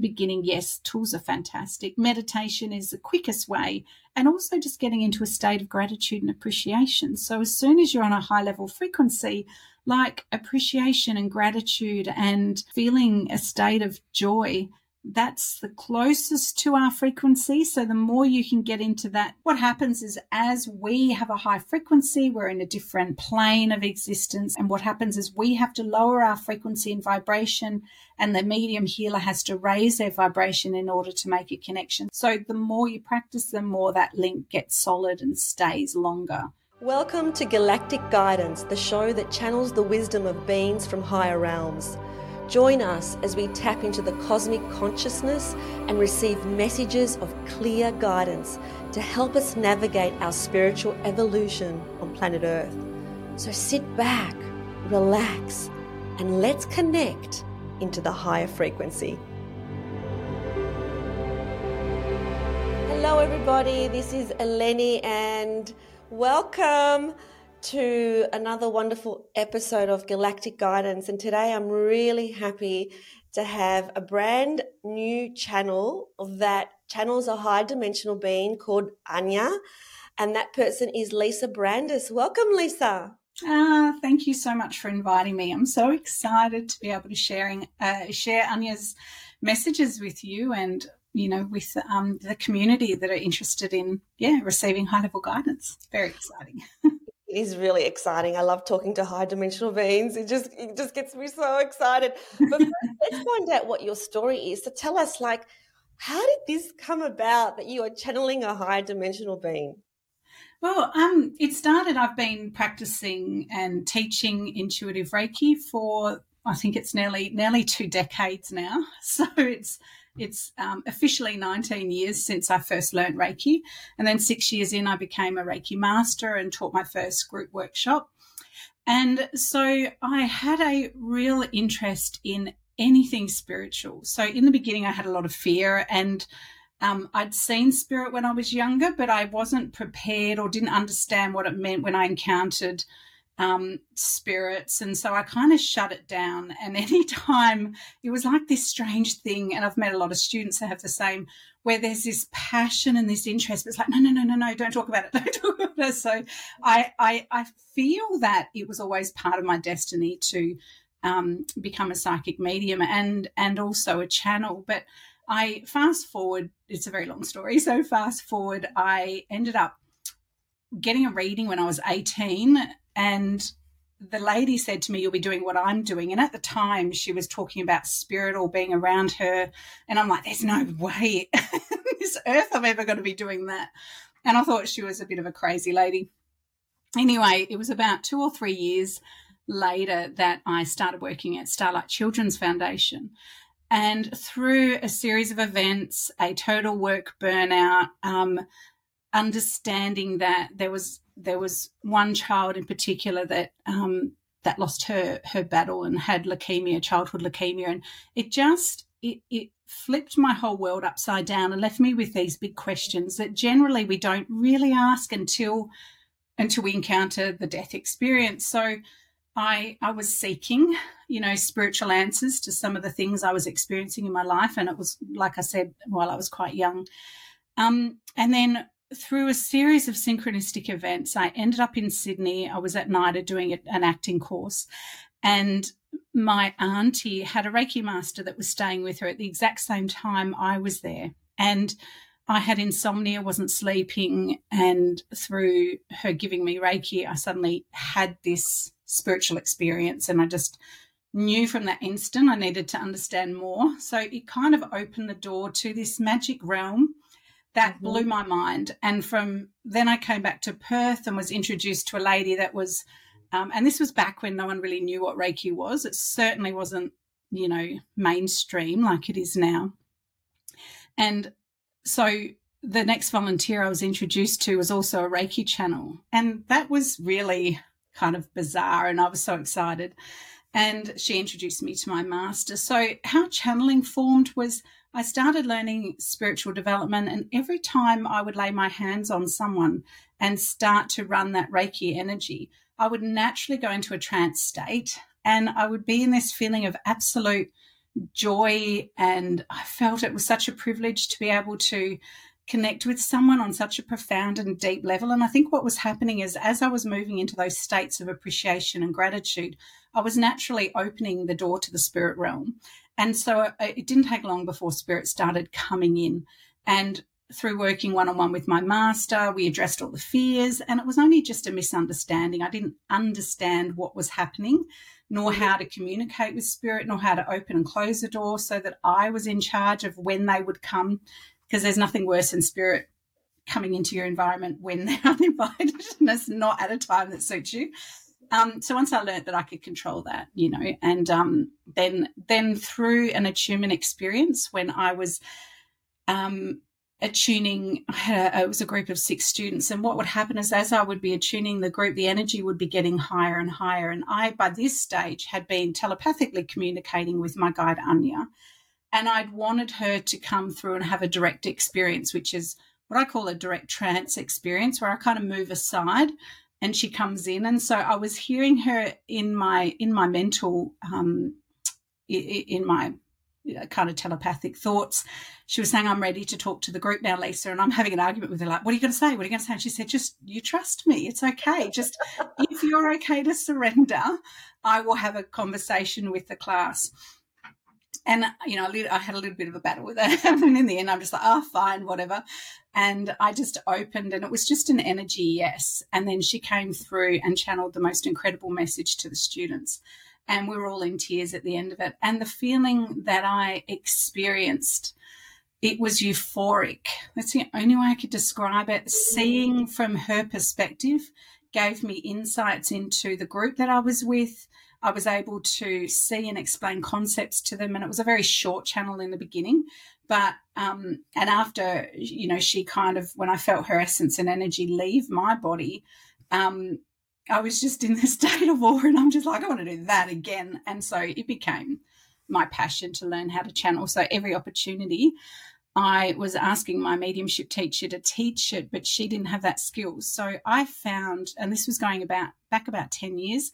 beginning, yes, tools are fantastic. Meditation is the quickest way, and also just getting into a state of gratitude and appreciation. So, as soon as you're on a high level frequency, like appreciation and gratitude and feeling a state of joy, that's the closest to our frequency. So the more you can get into that, what happens is as we have a high frequency, we're in a different plane of existence. And what happens is we have to lower our frequency and vibration, and the medium healer has to raise their vibration in order to make a connection. So the more you practice, the more that link gets solid and stays longer. Welcome to Galactic Guidance, the show that channels the wisdom of beings from higher realms. Join us as we tap into the cosmic consciousness and receive messages of clear guidance to help us navigate our spiritual evolution on planet Earth. So sit back, relax, and let's connect into the higher frequency. Hello, everybody. This is Eleni, and welcome to another wonderful episode of Galactic Guidance. And today I'm really happy to have a brand new channel that channels a high dimensional being called Anya. And that person is Lisa Brandis. Welcome, Lisa. Ah, thank you so much for inviting me. I'm so excited to be able to sharing uh, share Anya's messages with you and you know with um, the community that are interested in yeah receiving high level guidance. Very exciting. It is really exciting. I love talking to high dimensional beings. It just it just gets me so excited. But first, let's find out what your story is. So tell us, like, how did this come about that you are channeling a high dimensional being? Well, um, it started. I've been practicing and teaching intuitive Reiki for I think it's nearly nearly two decades now. So it's it's um, officially 19 years since I first learned Reiki. And then six years in, I became a Reiki master and taught my first group workshop. And so I had a real interest in anything spiritual. So in the beginning, I had a lot of fear and um, I'd seen spirit when I was younger, but I wasn't prepared or didn't understand what it meant when I encountered um, spirits. And so I kind of shut it down. And anytime it was like this strange thing, and I've met a lot of students that have the same, where there's this passion and this interest, but it's like, no, no, no, no, no, don't talk about it. Don't talk about it. So I, I, I feel that it was always part of my destiny to um, become a psychic medium and, and also a channel. But I fast forward, it's a very long story. So fast forward, I ended up getting a reading when I was 18 and the lady said to me, You'll be doing what I'm doing. And at the time, she was talking about spirit all being around her. And I'm like, There's no way this earth I'm ever going to be doing that. And I thought she was a bit of a crazy lady. Anyway, it was about two or three years later that I started working at Starlight Children's Foundation. And through a series of events, a total work burnout, um, understanding that there was there was one child in particular that um, that lost her her battle and had leukemia, childhood leukemia, and it just it, it flipped my whole world upside down and left me with these big questions that generally we don't really ask until until we encounter the death experience. So I I was seeking, you know, spiritual answers to some of the things I was experiencing in my life, and it was like I said while I was quite young. Um, and then through a series of synchronistic events, I ended up in Sydney. I was at NIDA doing an acting course, and my auntie had a Reiki master that was staying with her at the exact same time I was there. And I had insomnia, wasn't sleeping, and through her giving me Reiki, I suddenly had this spiritual experience, and I just knew from that instant I needed to understand more. So it kind of opened the door to this magic realm that mm-hmm. blew my mind. And from then I came back to Perth and was introduced to a lady that was, um, and this was back when no one really knew what Reiki was. It certainly wasn't, you know, mainstream like it is now. And so the next volunteer I was introduced to was also a Reiki channel. And that was really kind of bizarre. And I was so excited. And she introduced me to my master. So, how channeling formed was I started learning spiritual development, and every time I would lay my hands on someone and start to run that Reiki energy, I would naturally go into a trance state and I would be in this feeling of absolute joy. And I felt it was such a privilege to be able to connect with someone on such a profound and deep level. And I think what was happening is as I was moving into those states of appreciation and gratitude, I was naturally opening the door to the spirit realm. And so it didn't take long before spirit started coming in. And through working one on one with my master, we addressed all the fears, and it was only just a misunderstanding. I didn't understand what was happening, nor mm-hmm. how to communicate with spirit, nor how to open and close the door so that I was in charge of when they would come, because there's nothing worse than spirit coming into your environment when they're uninvited and it's not at a time that suits you. Um, so once I learned that I could control that, you know, and um, then then through an attunement experience when I was um, attuning it was a group of six students and what would happen is as i would be attuning the group the energy would be getting higher and higher and i by this stage had been telepathically communicating with my guide anya and i'd wanted her to come through and have a direct experience which is what i call a direct trance experience where i kind of move aside and she comes in and so i was hearing her in my in my mental um in my kind of telepathic thoughts. She was saying, I'm ready to talk to the group now, Lisa. And I'm having an argument with her, like, what are you going to say? What are you going to say? And she said, just, you trust me. It's okay. Just, if you're okay to surrender, I will have a conversation with the class. And, uh, you know, I had a little bit of a battle with her. and in the end, I'm just like, oh, fine, whatever. And I just opened, and it was just an energy yes. And then she came through and channeled the most incredible message to the students and we were all in tears at the end of it. And the feeling that I experienced, it was euphoric. That's the only way I could describe it. Seeing from her perspective gave me insights into the group that I was with. I was able to see and explain concepts to them, and it was a very short channel in the beginning. But um, and after you know, she kind of when I felt her essence and energy leave my body, um, I was just in this state of awe and I'm just like, I want to do that again. And so it became my passion to learn how to channel. So every opportunity, I was asking my mediumship teacher to teach it, but she didn't have that skill. So I found, and this was going about back about 10 years,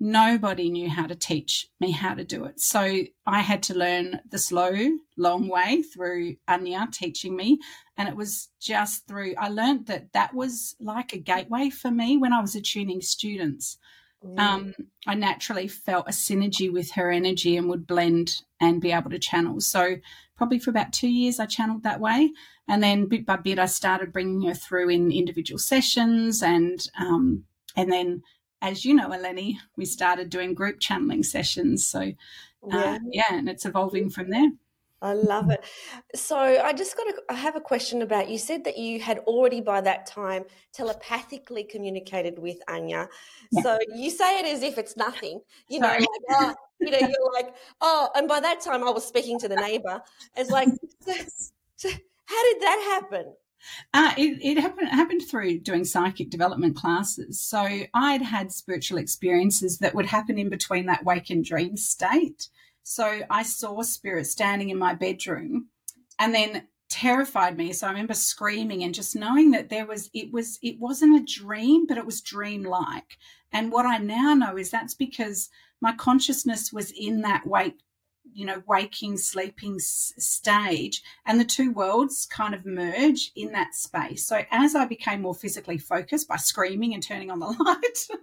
nobody knew how to teach me how to do it. So I had to learn the slow, long way through Anya teaching me. And it was just through, I learned that that was like a gateway for me when I was attuning students. Mm. Um, I naturally felt a synergy with her energy and would blend and be able to channel. So, probably for about two years, I channeled that way. And then bit by bit, I started bringing her through in individual sessions and, um, and then as you know, Eleni, we started doing group channeling sessions. So, uh, yeah. yeah, and it's evolving from there. I love it. So I just got to I have a question about you said that you had already by that time telepathically communicated with Anya. Yeah. So you say it as if it's nothing. You know, like, oh, you know, you're like, oh, and by that time I was speaking to the neighbor. It's like how did that happen? Uh, it, it happened, happened through doing psychic development classes. So I'd had spiritual experiences that would happen in between that wake and dream state. So I saw spirit standing in my bedroom and then terrified me. So I remember screaming and just knowing that there was, it was, it wasn't a dream, but it was dreamlike. And what I now know is that's because my consciousness was in that wake you know waking sleeping s- stage and the two worlds kind of merge in that space so as i became more physically focused by screaming and turning on the light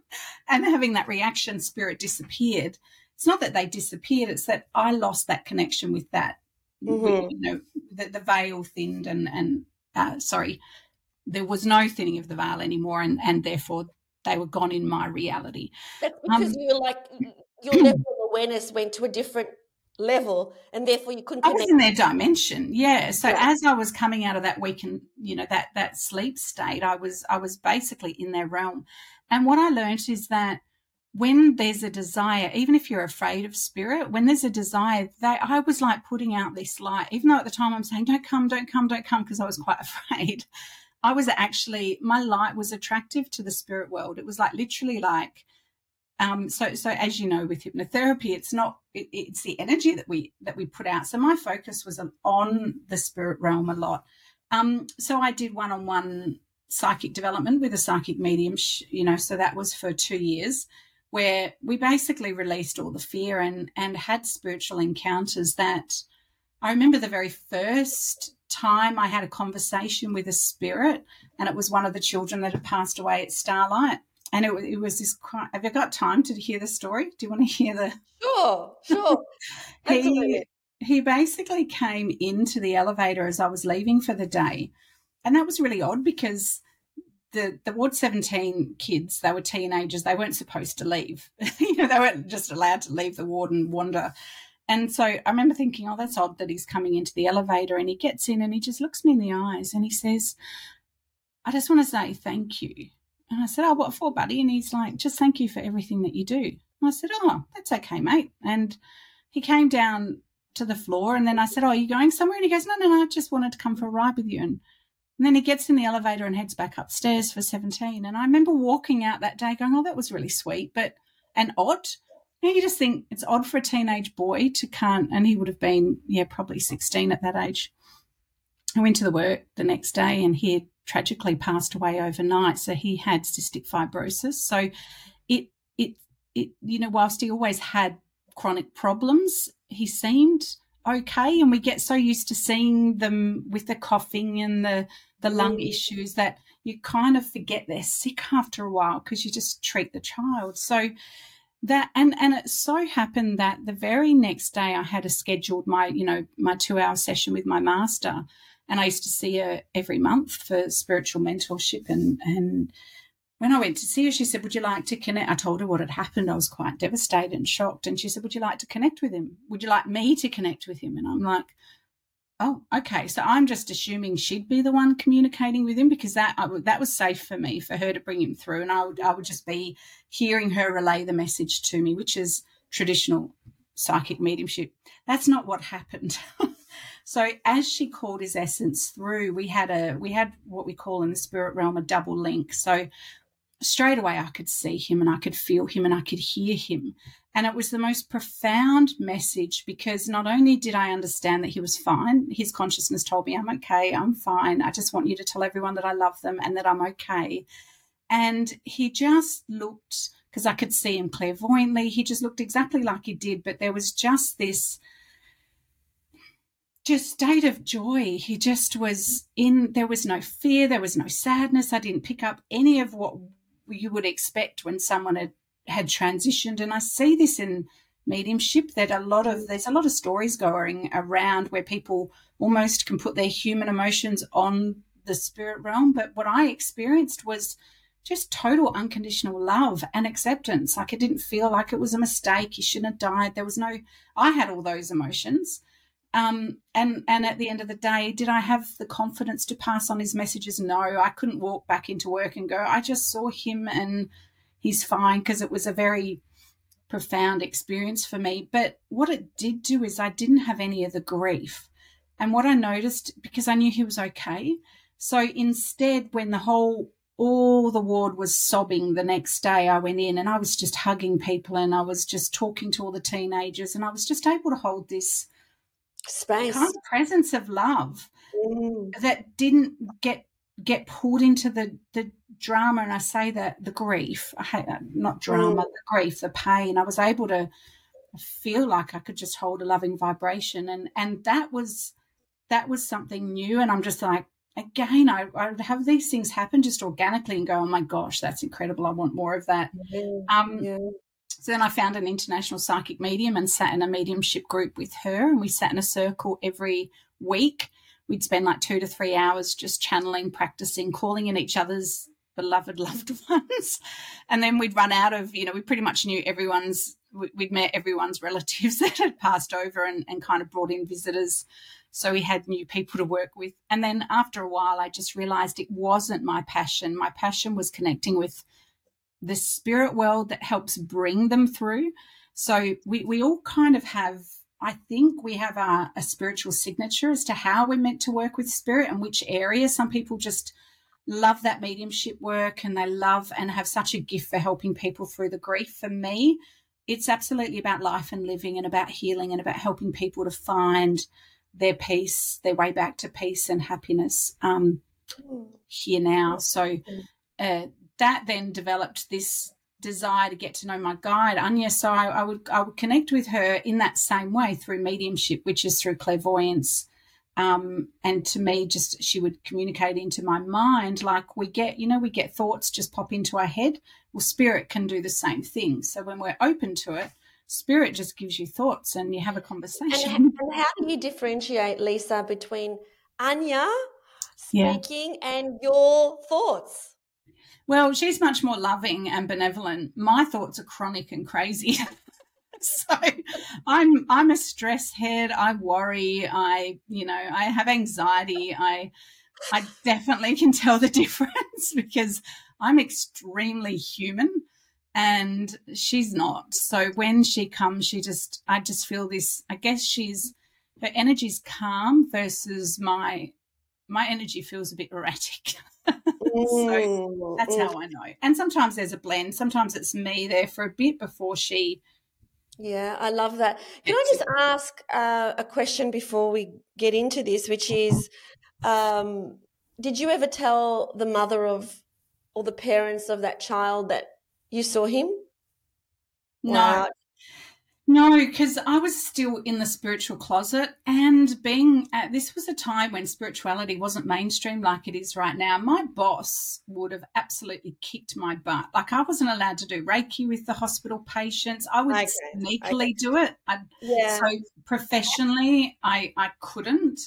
and having that reaction spirit disappeared it's not that they disappeared it's that i lost that connection with that mm-hmm. you know the, the veil thinned and and uh, sorry there was no thinning of the veil anymore and and therefore they were gone in my reality that's because um, you were like your level of awareness went to a different level and therefore you couldn't I was in their dimension yeah. So yeah. as I was coming out of that weekend you know that that sleep state I was I was basically in their realm. And what I learned is that when there's a desire even if you're afraid of spirit when there's a desire that I was like putting out this light even though at the time I'm saying don't come don't come don't come because I was quite afraid. I was actually my light was attractive to the spirit world. It was like literally like um, so, so as you know, with hypnotherapy, it's not it, it's the energy that we that we put out. So my focus was on the spirit realm a lot. Um, so I did one-on-one psychic development with a psychic medium. You know, so that was for two years. where we basically released all the fear and and had spiritual encounters that I remember the very first time I had a conversation with a spirit, and it was one of the children that had passed away at Starlight. And it, it was this. Have you got time to hear the story? Do you want to hear the? Sure, sure. he, he basically came into the elevator as I was leaving for the day, and that was really odd because the the Ward 17 kids, they were teenagers, they weren't supposed to leave. you know, they weren't just allowed to leave the ward and wander. And so I remember thinking, oh, that's odd that he's coming into the elevator and he gets in and he just looks me in the eyes and he says, I just want to say thank you. And I said, Oh, what for, buddy? And he's like, Just thank you for everything that you do. And I said, Oh, that's okay, mate. And he came down to the floor and then I said, Oh, are you going somewhere? And he goes, No, no, no, I just wanted to come for a ride with you. And and then he gets in the elevator and heads back upstairs for 17. And I remember walking out that day going, oh, that was really sweet, but and odd. You, you just think it's odd for a teenage boy to can't, and he would have been, yeah, probably 16 at that age. I went to the work the next day and he tragically passed away overnight. So he had cystic fibrosis. So it, it, it, you know, whilst he always had chronic problems, he seemed okay. And we get so used to seeing them with the coughing and the the lung mm. issues that you kind of forget they're sick after a while because you just treat the child. So that and and it so happened that the very next day I had a scheduled my you know my two hour session with my master, and I used to see her every month for spiritual mentorship and and. When I went to see her, she said, Would you like to connect? I told her what had happened. I was quite devastated and shocked. And she said, Would you like to connect with him? Would you like me to connect with him? And I'm like, Oh, okay. So I'm just assuming she'd be the one communicating with him because that uh, that was safe for me for her to bring him through, and I would I would just be hearing her relay the message to me, which is traditional psychic mediumship. That's not what happened. so as she called his essence through, we had a we had what we call in the spirit realm a double link. So straight away I could see him and I could feel him and I could hear him. And it was the most profound message because not only did I understand that he was fine, his consciousness told me, I'm okay, I'm fine. I just want you to tell everyone that I love them and that I'm okay. And he just looked, because I could see him clairvoyantly, he just looked exactly like he did, but there was just this just state of joy. He just was in, there was no fear, there was no sadness. I didn't pick up any of what you would expect when someone had had transitioned. And I see this in mediumship that a lot of there's a lot of stories going around where people almost can put their human emotions on the spirit realm. But what I experienced was just total unconditional love and acceptance. Like it didn't feel like it was a mistake. He shouldn't have died. There was no, I had all those emotions. Um, and and at the end of the day, did I have the confidence to pass on his messages? No, I couldn't walk back into work and go. I just saw him and he's fine because it was a very profound experience for me. But what it did do is I didn't have any of the grief. And what I noticed, because I knew he was okay, so instead, when the whole all the ward was sobbing the next day I went in and I was just hugging people and I was just talking to all the teenagers and I was just able to hold this space kind of presence of love mm. that didn't get get pulled into the the drama and I say that the grief, I hate that, not drama, mm. the grief, the pain. I was able to feel like I could just hold a loving vibration, and and that was that was something new. And I'm just like, again, I I have these things happen just organically and go, oh my gosh, that's incredible. I want more of that. Yeah. Um, yeah. So then I found an international psychic medium and sat in a mediumship group with her, and we sat in a circle every week. We'd spend like two to three hours just channeling, practicing, calling in each other's beloved loved ones. And then we'd run out of, you know, we pretty much knew everyone's, we'd met everyone's relatives that had passed over and, and kind of brought in visitors. So we had new people to work with. And then after a while, I just realized it wasn't my passion. My passion was connecting with the spirit world that helps bring them through. So we, we all kind of have, I think we have a, a spiritual signature as to how we're meant to work with spirit and which area. Some people just love that mediumship work and they love and have such a gift for helping people through the grief. For me, it's absolutely about life and living and about healing and about helping people to find their peace, their way back to peace and happiness um, here now. So uh, that then developed this desire to get to know my guide Anya. So I, I, would I would connect with her in that same way through mediumship, which is through clairvoyance. Um, and to me, just she would communicate into my mind like we get, you know, we get thoughts just pop into our head. Well, spirit can do the same thing. So when we're open to it, spirit just gives you thoughts and you have a conversation. And, and how do you differentiate, Lisa, between Anya speaking yeah. and your thoughts? Well, she's much more loving and benevolent. My thoughts are chronic and crazy. so I'm I'm a stress head. I worry. I you know I have anxiety. I I definitely can tell the difference because I'm extremely human and she's not. So when she comes, she just I just feel this. I guess she's her energy's calm versus my my energy feels a bit erratic. so that's mm. how I know. And sometimes there's a blend. Sometimes it's me there for a bit before she. Yeah, I love that. Can I just ask uh, a question before we get into this, which is um, Did you ever tell the mother of or the parents of that child that you saw him? No, no, because I was still in the spiritual closet and being at this was a time when spirituality wasn't mainstream like it is right now. My boss would have absolutely kicked my butt. Like I wasn't allowed to do Reiki with the hospital patients. I would okay. sneakily okay. do it. I, yeah. So professionally, I, I couldn't.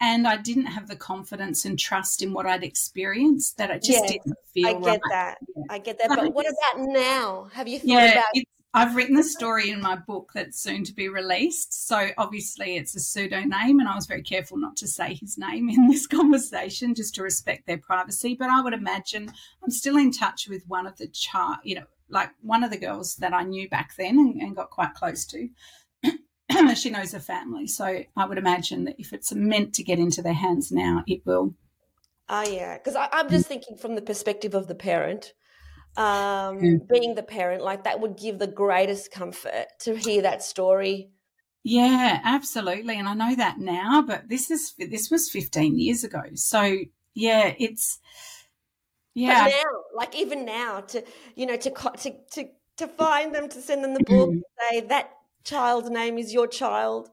And I didn't have the confidence and trust in what I'd experienced that it just didn't feel I get right. that. I get that. But what about now? Have you thought yeah, about I've written the story in my book that's soon to be released. So obviously it's a pseudo name, and I was very careful not to say his name in this conversation just to respect their privacy. But I would imagine I'm still in touch with one of the child, you know, like one of the girls that I knew back then and, and got quite close to. she knows her family. So I would imagine that if it's meant to get into their hands now, it will. Oh, yeah. Because I'm just thinking from the perspective of the parent um, being the parent, like that would give the greatest comfort to hear that story. Yeah, absolutely. And I know that now, but this is this was 15 years ago. So yeah, it's yeah. But now, like even now, to you know, to to to to find them, to send them the book, mm. say that child's name is your child.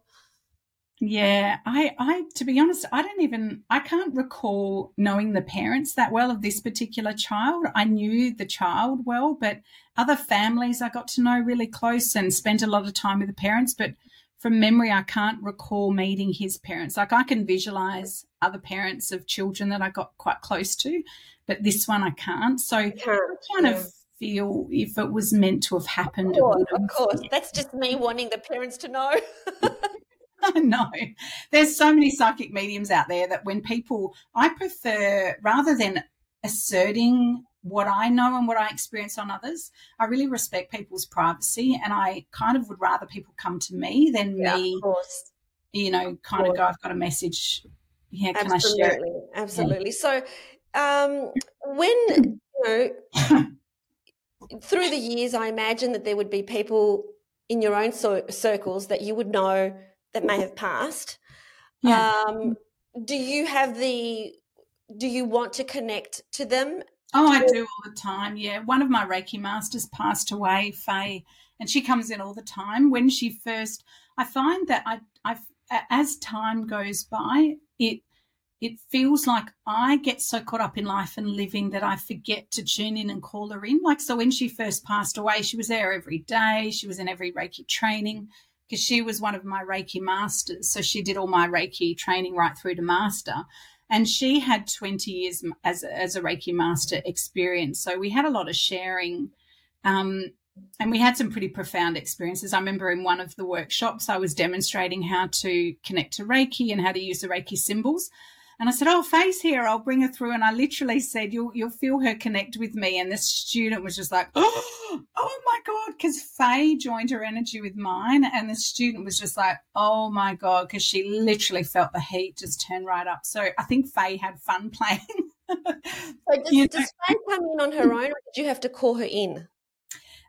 Yeah, I, I, to be honest, I don't even, I can't recall knowing the parents that well of this particular child. I knew the child well, but other families I got to know really close and spent a lot of time with the parents. But from memory, I can't recall meeting his parents. Like I can visualize other parents of children that I got quite close to, but this one I can't. So I, can't, kind yeah. of feel if it was meant to have happened. Of course, of course. That's just me wanting the parents to know. I know. There's so many psychic mediums out there that when people, I prefer rather than asserting what I know and what I experience on others, I really respect people's privacy and I kind of would rather people come to me than yeah, me, you know, kind of, of go, I've got a message. Yeah, can absolutely, I share it? Absolutely. Yeah. So, um, when, you know, through the years, I imagine that there would be people in your own so- circles that you would know that may have passed. Yeah. Um, do you have the? Do you want to connect to them? Oh, I do all the time. Yeah, one of my Reiki masters passed away, Faye, and she comes in all the time. When she first, I find that I, I, as time goes by, it it feels like I get so caught up in life and living that I forget to tune in and call her in. Like, so when she first passed away, she was there every day. She was in every Reiki training because she was one of my Reiki masters. So she did all my Reiki training right through to master. And she had 20 years as, as a Reiki master experience. So we had a lot of sharing. Um, and we had some pretty profound experiences. I remember in one of the workshops, I was demonstrating how to connect to Reiki and how to use the Reiki symbols. And I said, Oh, Faye's here. I'll bring her through. And I literally said, You'll, you'll feel her connect with me. And the student was just like, Oh, oh my God. Because Faye joined her energy with mine. And the student was just like, Oh my God. Because she literally felt the heat just turn right up. So I think Faye had fun playing. so does, you does Faye come in on her own or did you have to call her in?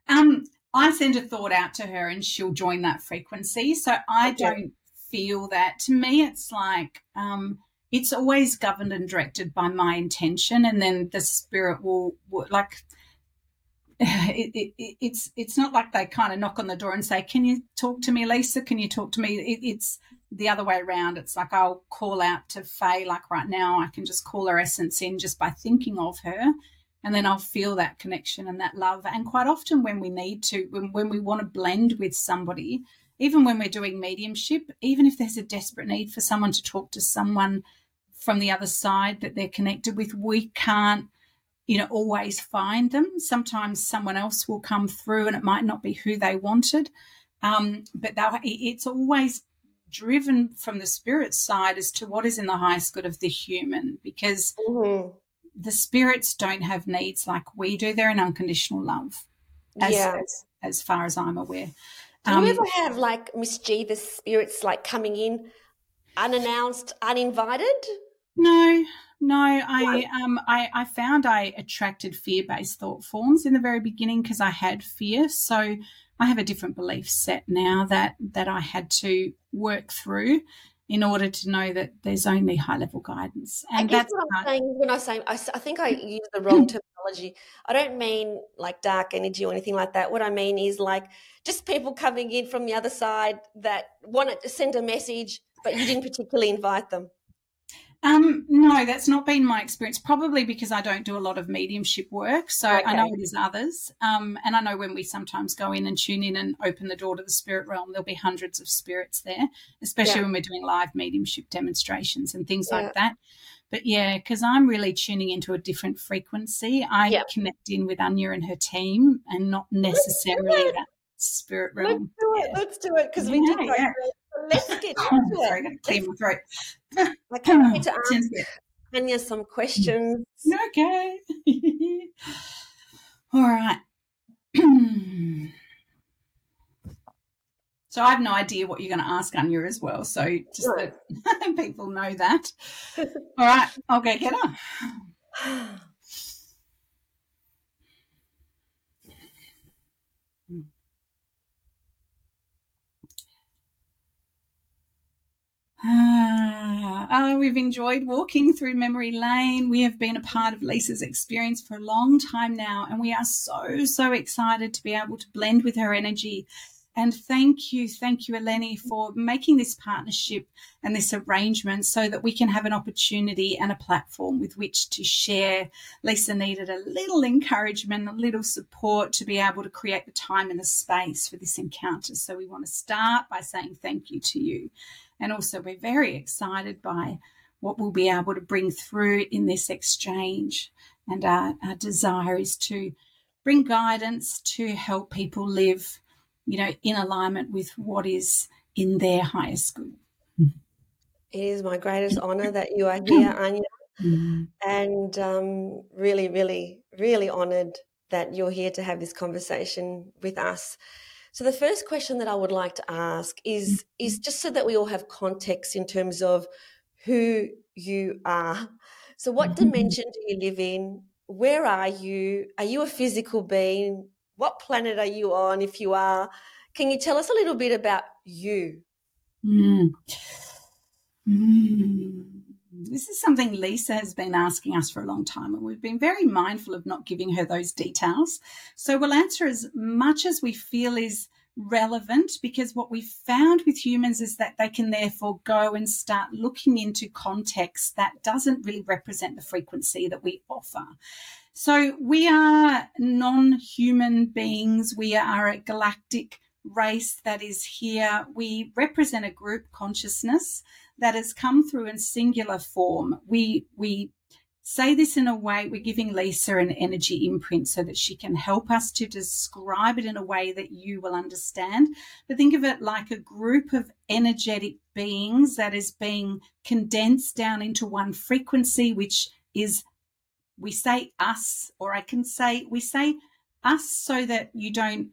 Um, I send a thought out to her and she'll join that frequency. So I okay. don't feel that. To me, it's like, um, it's always governed and directed by my intention and then the spirit will, will like it, it, it's it's not like they kind of knock on the door and say, "Can you talk to me, Lisa? Can you talk to me?" It, it's the other way around. It's like I'll call out to Faye, like right now, I can just call her essence in just by thinking of her, and then I'll feel that connection and that love. And quite often, when we need to, when, when we want to blend with somebody, even when we're doing mediumship, even if there's a desperate need for someone to talk to someone from the other side that they're connected with, we can't you know, always find them. Sometimes someone else will come through and it might not be who they wanted. Um, but it's always driven from the spirit side as to what is in the highest good of the human because mm-hmm. the spirits don't have needs like we do. They're in unconditional love, as, yeah. as, as far as I'm aware. Do um, you ever have like mischievous spirits like coming in unannounced, uninvited? No, no, I um I, I found I attracted fear based thought forms in the very beginning because I had fear. So I have a different belief set now that that I had to work through in order to know that there's only high level guidance. And that's what I'm saying when I say I, I think I mm. use the wrong mm. terminology. I don't mean like dark energy or anything like that. What I mean is like just people coming in from the other side that wanted to send a message, but you didn't particularly invite them. Um, no, that's not been my experience. Probably because I don't do a lot of mediumship work, so okay. I know it is others. Um, and I know when we sometimes go in and tune in and open the door to the spirit realm, there'll be hundreds of spirits there, especially yeah. when we're doing live mediumship demonstrations and things yeah. like that. But yeah, because I'm really tuning into a different frequency. I yeah. connect in with Anya and her team, and not necessarily that spirit realm. Let's do it. Let's do it because we did let's get into it. Sorry, I'm clear my throat. I can't wait to ask Anya some questions. Okay. All right. so I have no idea what you're going to ask Anya as well. So just no. that people know that. All right, I'll go get her. Ah, oh, we've enjoyed walking through memory lane. We have been a part of Lisa's experience for a long time now, and we are so, so excited to be able to blend with her energy. And thank you, thank you, Eleni, for making this partnership and this arrangement so that we can have an opportunity and a platform with which to share. Lisa needed a little encouragement, a little support to be able to create the time and the space for this encounter. So we want to start by saying thank you to you. And also, we're very excited by what we'll be able to bring through in this exchange. And our, our desire is to bring guidance to help people live, you know, in alignment with what is in their highest good. It is my greatest honour that you are here, Anya, mm-hmm. and um, really, really, really honoured that you're here to have this conversation with us. So the first question that I would like to ask is is mm-hmm. just so that we all have context in terms of who you are. So what mm-hmm. dimension do you live in? Where are you? Are you a physical being? What planet are you on if you are? Can you tell us a little bit about you? Mm. Mm. This is something Lisa has been asking us for a long time, and we've been very mindful of not giving her those details. So we'll answer as much as we feel is relevant because what we've found with humans is that they can therefore go and start looking into context that doesn't really represent the frequency that we offer. So we are non human beings, we are a galactic race that is here. We represent a group consciousness that has come through in singular form. We we say this in a way we're giving Lisa an energy imprint so that she can help us to describe it in a way that you will understand. But think of it like a group of energetic beings that is being condensed down into one frequency, which is we say us, or I can say we say us so that you don't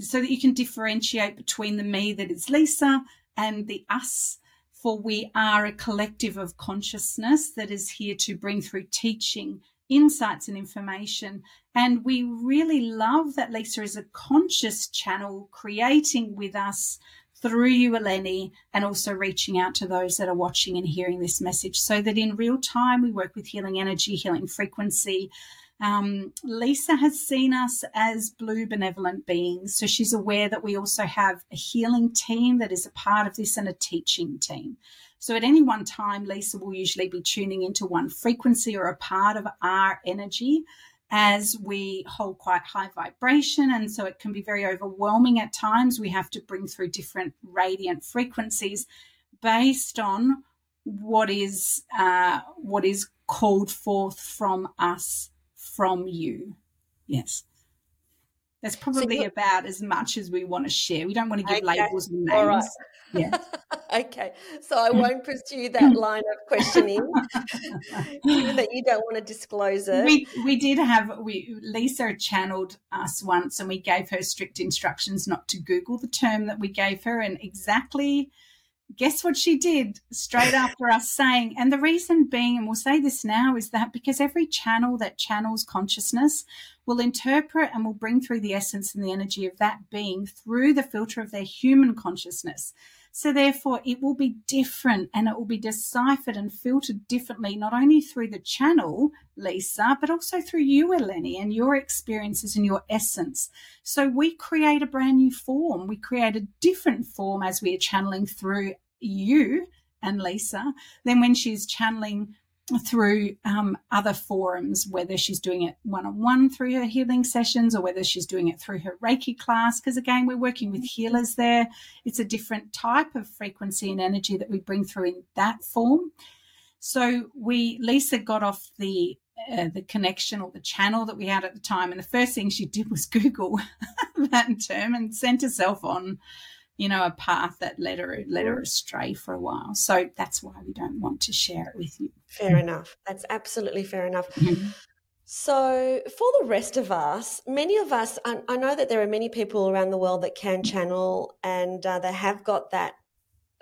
so that you can differentiate between the me that is Lisa and the us for we are a collective of consciousness that is here to bring through teaching, insights, and information. And we really love that Lisa is a conscious channel creating with us through you, Eleni, and also reaching out to those that are watching and hearing this message so that in real time we work with healing energy, healing frequency, Um, Lisa has seen us as blue benevolent beings. So she's aware that we also have a healing team that is a part of this and a teaching team. So at any one time, Lisa will usually be tuning into one frequency or a part of our energy as we hold quite high vibration. And so it can be very overwhelming at times. We have to bring through different radiant frequencies based on what is uh, what is called forth from us from you. Yes. That's probably so about as much as we want to share. We don't want to give okay. labels and names. All right. Yeah. okay. So I mm. won't pursue that line of questioning, given that you don't want to disclose it. We we did have we Lisa channeled us once, and we gave her strict instructions not to Google the term that we gave her, and exactly guess what she did straight after us saying, and the reason being, and we'll say this now, is that because every channel that channels consciousness will interpret and will bring through the essence and the energy of that being through the filter of their human consciousness. So, therefore, it will be different and it will be deciphered and filtered differently, not only through the channel, Lisa, but also through you, Eleni, and your experiences and your essence. So, we create a brand new form. We create a different form as we are channeling through you and Lisa than when she's channeling through um, other forums, whether she's doing it one on one through her healing sessions or whether she's doing it through her Reiki class. Because again, we're working with healers there. It's a different type of frequency and energy that we bring through in that form. So we, Lisa got off the uh, the connection or the channel that we had at the time, and the first thing she did was Google that term and sent herself on you know, a path that led her led her astray for a while. So that's why we don't want to share it with you. Fair enough. That's absolutely fair enough. Mm-hmm. So, for the rest of us, many of us, I, I, know that there are many people around the world that can channel and uh, they have got that,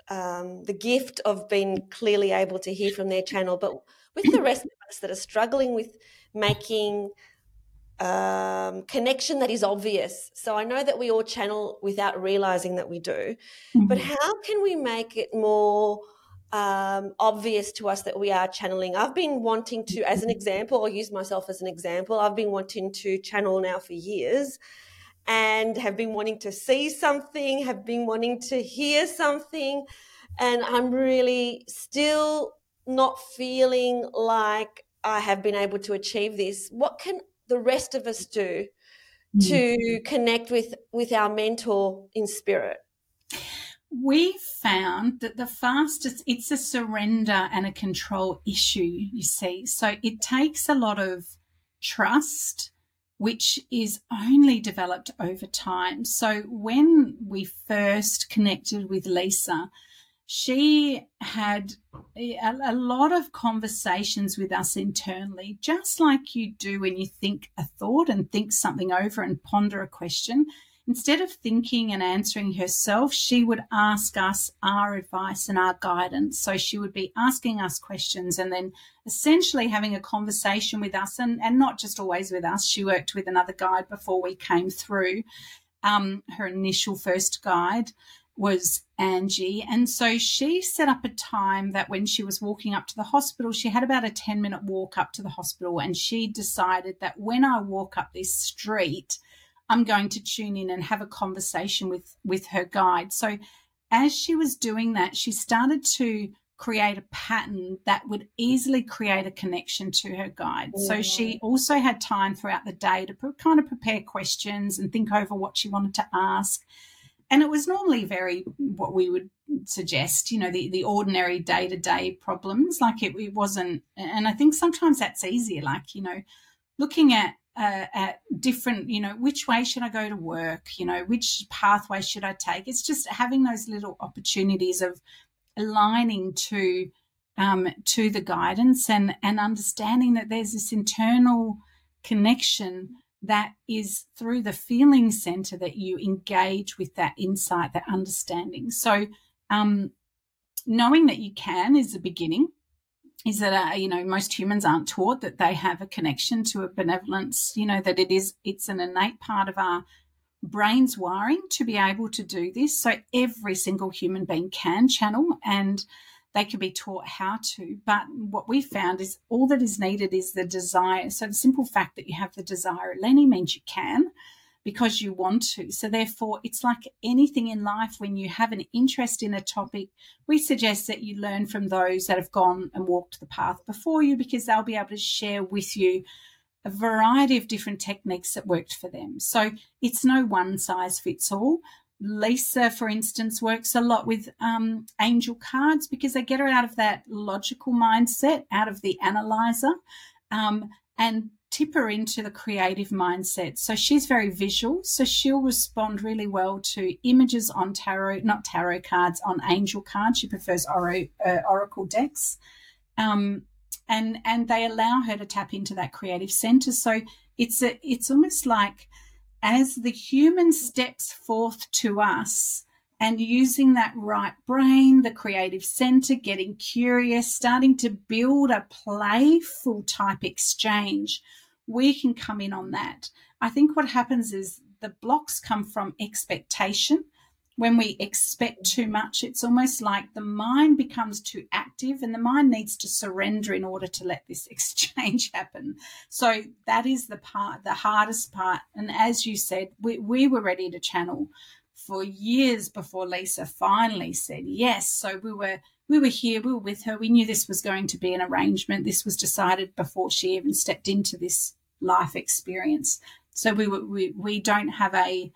um, the gift of being clearly able to hear from their channel. But with the rest of us that are struggling with making um, connection that is obvious. So I know that we all channel without realizing that we do, mm-hmm. but how can we make it more um, obvious to us that we are channeling? I've been wanting to, as an example, I'll use myself as an example. I've been wanting to channel now for years and have been wanting to see something, have been wanting to hear something, and I'm really still not feeling like I have been able to achieve this. What can the rest of us do mm. to connect with with our mentor in spirit. We found that the fastest it's a surrender and a control issue you see. So it takes a lot of trust which is only developed over time. So when we first connected with lisa she had a, a, lot of conversations with us internally, just like you do when you think a thought and think something over and ponder a question. Instead of thinking and answering herself, she would ask us our advice and our guidance. So she would be asking us questions and then essentially having a conversation with us, and, and not just always with us. She worked with another guide before we came through um, her initial first guide was Angie. And so she set up a time that when she was walking up to the hospital, she had about a 10 minute walk up to the hospital. And she decided that when I walk up this street, I'm going to tune in and have a conversation with, with her guide. So as she was doing that, she started to create a pattern that would easily create a connection to her guide. So she also had time throughout the day to kind of prepare questions and think over what she wanted to ask and it was normally very what we would suggest you know the, the ordinary day-to-day problems. Like it, it wasn't and i think sometimes that's easier like you know looking at uh, at different you know which way should i go to work? You know which pathway should i take? It's just having those little opportunities of aligning to um, to the guidance and and understanding that there's this internal connection that is through the feeling center that you engage with that insight, that understanding. So, um, knowing that you can is the beginning. Is that uh, you know most humans aren't taught that they have a connection to a benevolence. You know that it is it's an innate part of our brain's wiring to be able to do this. So every single human being can channel, and they can be taught how to. But what we found is all that is needed is the desire. So the simple fact that you have the desire Eleni means you can because you want to. So, therefore, it's like anything in life when you have an interest in a topic, we suggest that you learn from those that have gone and walked the path before you because they'll be able to share with you a variety of different techniques that worked for them. So, it's no one size fits all. Lisa, for instance, works a lot with um, angel cards because they get her out of that logical mindset, out of the analyzer, um, and tip her into the creative mindset. So she's very visual. So she'll respond really well to images on tarot, not tarot cards, on angel cards. She prefers or- uh, oracle decks. Um, and and they allow her to tap into that creative center. So it's a, it's almost like as the human steps forth to us and using that right brain, the creative center, getting curious, starting to build a playful type exchange, we can come in on that. I think what happens is the blocks come from expectation. When we expect too much, it's almost like the mind becomes too active and the mind needs to surrender in order to let this exchange happen. So that is the part, the hardest part. And as you said, we, we were ready to channel for years before Lisa finally said yes. So we were we were here, we were with her. We knew this was going to be an arrangement. This was decided before she even stepped into this life experience. So we we we don't have a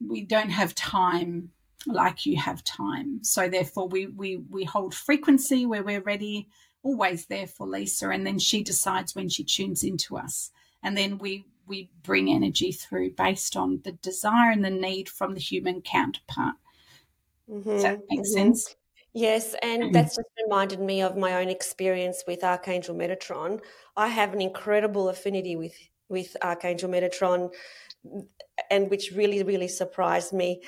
we don't have time like you have time. So therefore we we we hold frequency where we're ready, always there for Lisa, and then she decides when she tunes into us. And then we we bring energy through based on the desire and the need from the human counterpart. Mm-hmm. Does that make mm-hmm. sense? Yes, and mm. that's just reminded me of my own experience with Archangel Metatron. I have an incredible affinity with with Archangel Metatron, and which really really surprised me.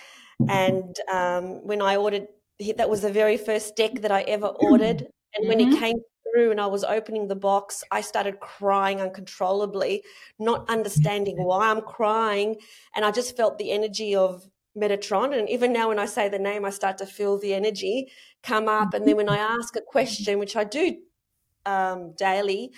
And um, when I ordered, that was the very first deck that I ever ordered. And when mm-hmm. it came through and I was opening the box, I started crying uncontrollably, not understanding why I'm crying. And I just felt the energy of Metatron. And even now, when I say the name, I start to feel the energy come up. And then when I ask a question, which I do um, daily,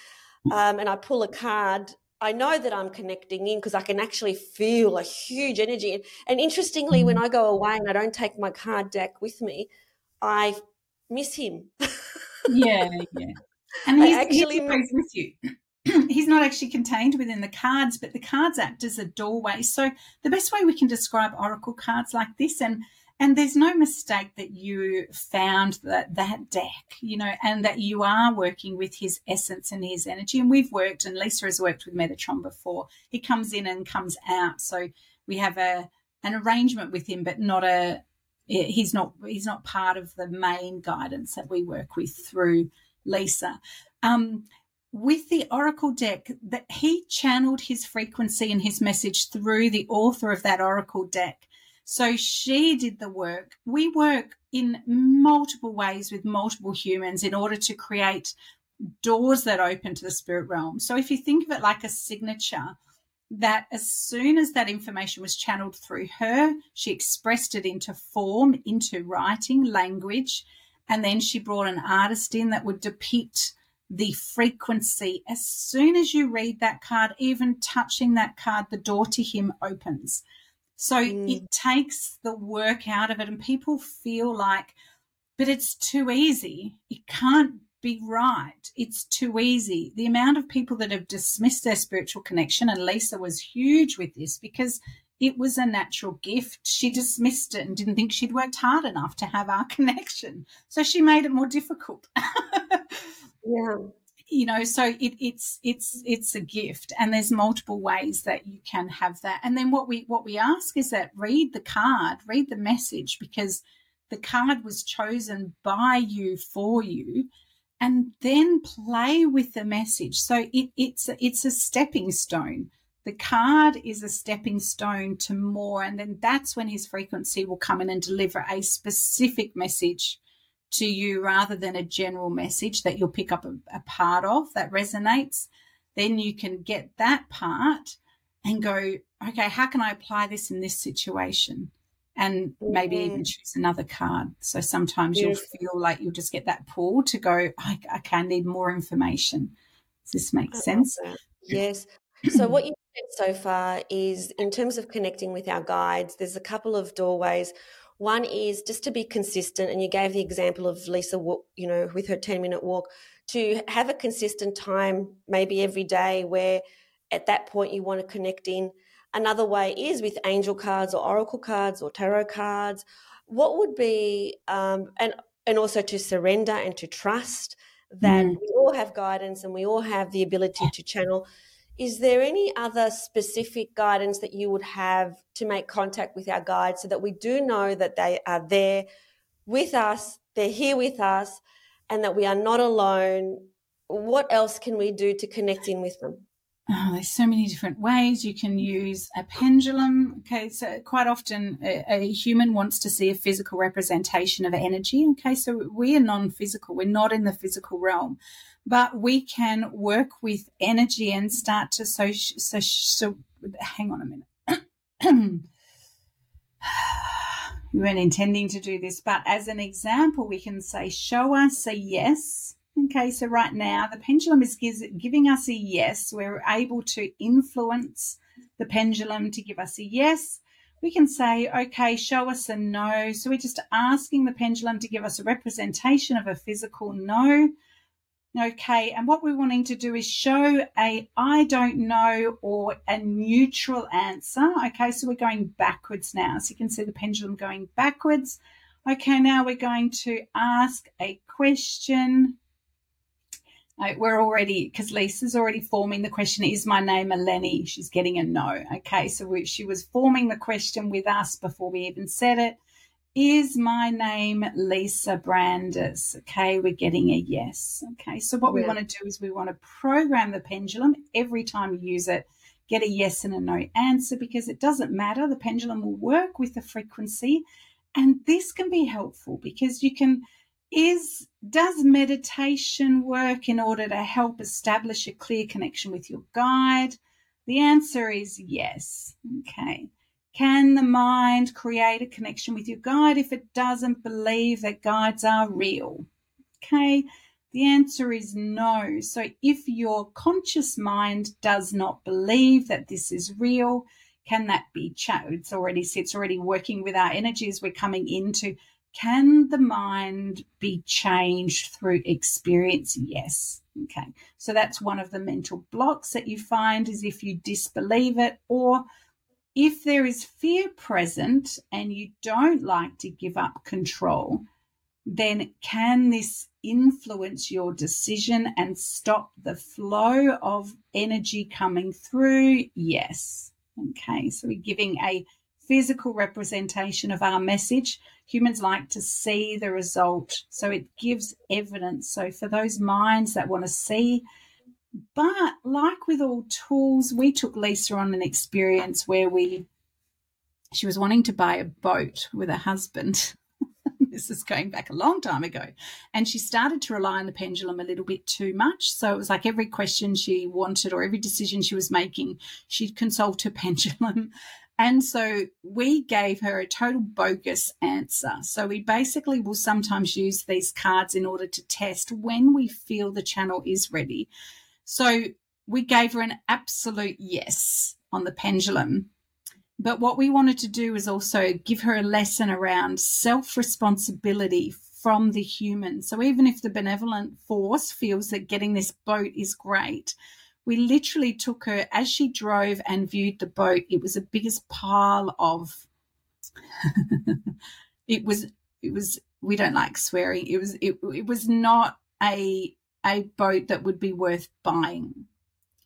um, and I pull a card, I know that I'm connecting in because I can actually feel a huge energy. And, and interestingly, when I go away and I don't take my card deck with me, I miss him. yeah, yeah. And he's, actually he's with you. he's not actually contained within the cards, but the cards act as a doorway. So the best way we can describe oracle cards like this, and and there's no mistake that you found that that deck, you know, and that you are working with his essence and his energy. And we've worked, and Lisa has worked with Metatron before. He comes in and comes out, so we have a an arrangement with him, but not a he's not he's not part of the main guidance that we work with through Lisa. Um, with the oracle deck that he channeled his frequency and his message through the author of that oracle deck so she did the work we work in multiple ways with multiple humans in order to create doors that open to the spirit realm so if you think of it like a signature that as soon as that information was channeled through her she expressed it into form into writing language and then she brought an artist in that would depict the frequency. As soon as you read that card, even touching that card, the door to him opens. So mm. it takes the work out of it, and people feel like, but it's too easy. It can't be right. It's too easy. The amount of people that have dismissed their spiritual connection, and Lisa was huge with this because it was a natural gift. She dismissed it and didn't think she'd worked hard enough to have our connection. So she made it more difficult. yeah you know so it, it's it's it's a gift and there's multiple ways that you can have that. And then what we what we ask is that read the card read the message because the card was chosen by you for you and then play with the message. So it, it's a, it's a stepping stone. The card is a stepping stone to more and then that's when his frequency will come in and deliver a specific message to you rather than a general message that you'll pick up a, a part of that resonates, then you can get that part and go, okay, how can I apply this in this situation? and maybe mm-hmm. even choose another card. So sometimes you'll feel like you'll just get that pull to go, I, I can need more information. Does this make sense? Yes. So what you've said so far is in terms of connecting with our guides, there's a couple of doorways. One is just to be consistent, and you gave the example of Lisa, you know, with her 10 minute walk, to have a consistent time, maybe every day, where at that point you want to connect in. Another way is with angel cards or oracle cards or tarot cards. What would be, um, and and also to surrender and to trust that mm. we all have guidance and we all have the ability to channel. Is there any other specific guidance that you would have to make contact with our guides so that we do know that they are there with us, they're here with us, and that we are not alone? What else can we do to connect in with them? Oh, there's so many different ways you can use a pendulum. Okay, so quite often a, a, human wants to see a physical representation of energy. Okay, so we are non physical, we're not in the physical realm, but we can work with energy and start to so, so, so hang on a minute. we weren't intending to do this, but as an example, we can say, Show us a yes Okay, so right now the pendulum is giving us a yes. We're able to influence the pendulum to give us a yes. We can say, okay, show us a no. So we're just asking the pendulum to give us a representation of a physical no. Okay, and what we're wanting to do is show a I don't know or a neutral answer. Okay, so we're going backwards now. So you can see the pendulum going backwards. Okay, now we're going to ask a question uh, we're already because Lisa's already forming the question: Is my name Eleni? She's getting a no. Okay, so we, she was forming the question with us before we even said it. Is my name Lisa Brandis? Okay, we're getting a yes. Okay, so what yeah. we want to do is we want to program the pendulum every time you use it. Get a yes and a no answer because it doesn't matter. The pendulum will work with the frequency, and this can be helpful because you can is does meditation work in order to help establish a clear connection with your guide? The answer is yes. Okay. Can the mind create a connection with your guide if it doesn't believe that guides are real? Okay. The answer is no. So if your conscious mind does not believe that this is real, can that be changed? It's already it's already working with our energies. We're coming into can the mind be changed through experience? Yes. Okay. So that's one of the mental blocks that you find is if you disbelieve it or if there is fear present and you don't like to give up control, then can this influence your decision and stop the flow of energy coming through? Yes. Okay. So we're giving a physical representation of our message. Humans like to see the result, so it gives evidence. So, for those minds that want to see, but like with all tools, we took Lisa on an experience where we she was wanting to buy a boat with her husband. this is going back a long time ago. And she started to rely on the pendulum a little bit too much. So it was like every question she wanted or every decision she was making, she'd consult her pendulum. And so we gave her a total bogus answer. So we basically will sometimes use these cards in order to test when we feel the channel is ready. So we gave her an absolute yes on the pendulum. But what we wanted to do is also give her a lesson around self responsibility from the human. So even if the benevolent force feels that getting this boat is great, we literally took her as she drove and viewed the boat. It was the biggest pile of. it was. It was. We don't like swearing. It was. It, it was not a a boat that would be worth buying.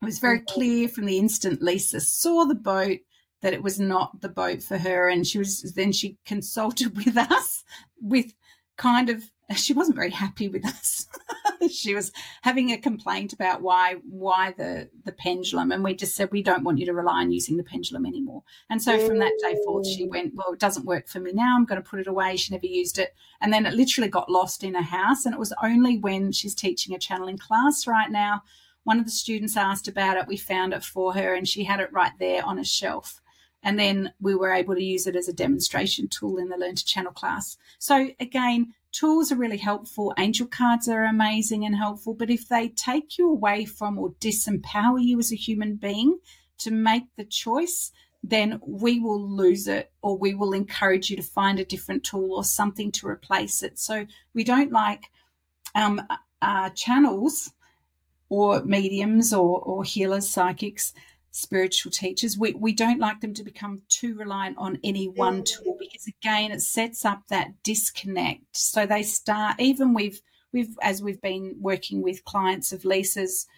It was very clear from the instant Lisa saw the boat that it was not the boat for her, and she was. Then she consulted with us with kind of she wasn't very happy with us. she was having a complaint about why why the the pendulum, and we just said we don't want you to rely on using the pendulum anymore. And so from that day forth, she went, well, it doesn't work for me now. I'm going to put it away. She never used it, and then it literally got lost in a house. And it was only when she's teaching a channeling class right now. One of the students asked about it. We found it for her, and she had it right there on a shelf And then we were able to use it as a demonstration tool in the Learn to Channel class. So again, tools are really helpful. Angel cards are amazing and helpful. But if they take you away from or disempower you as a human being to make the choice, then we will lose it or we will encourage you to find a different tool or something to replace it. So we don't like um, uh, channels or mediums or, or healers, psychics spiritual teachers. We, we don't like them to become too reliant on any one tool because again it sets up that disconnect. So they start even with we've as we've been working with clients of Lisa's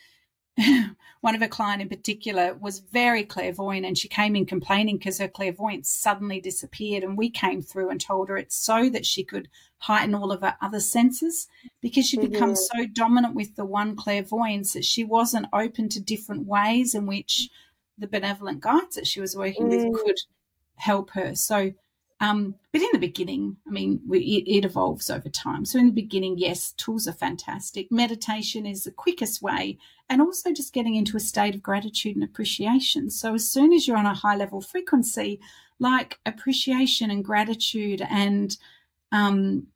one of her client in particular was very clairvoyant and she came in complaining because her clairvoyance suddenly disappeared and we came through and told her it's so that she could heighten all of her other senses because she mm-hmm. become so dominant with the one clairvoyance that she wasn't open to different ways in which the benevolent guides that she was working mm. with could help her. So, um, but in the beginning, I mean, we, it, it, evolves over time. So in the beginning, yes, tools are fantastic. Meditation is the quickest way, and also just getting into a state of gratitude and appreciation. So as soon as you're on a high level frequency, like appreciation and gratitude, and um,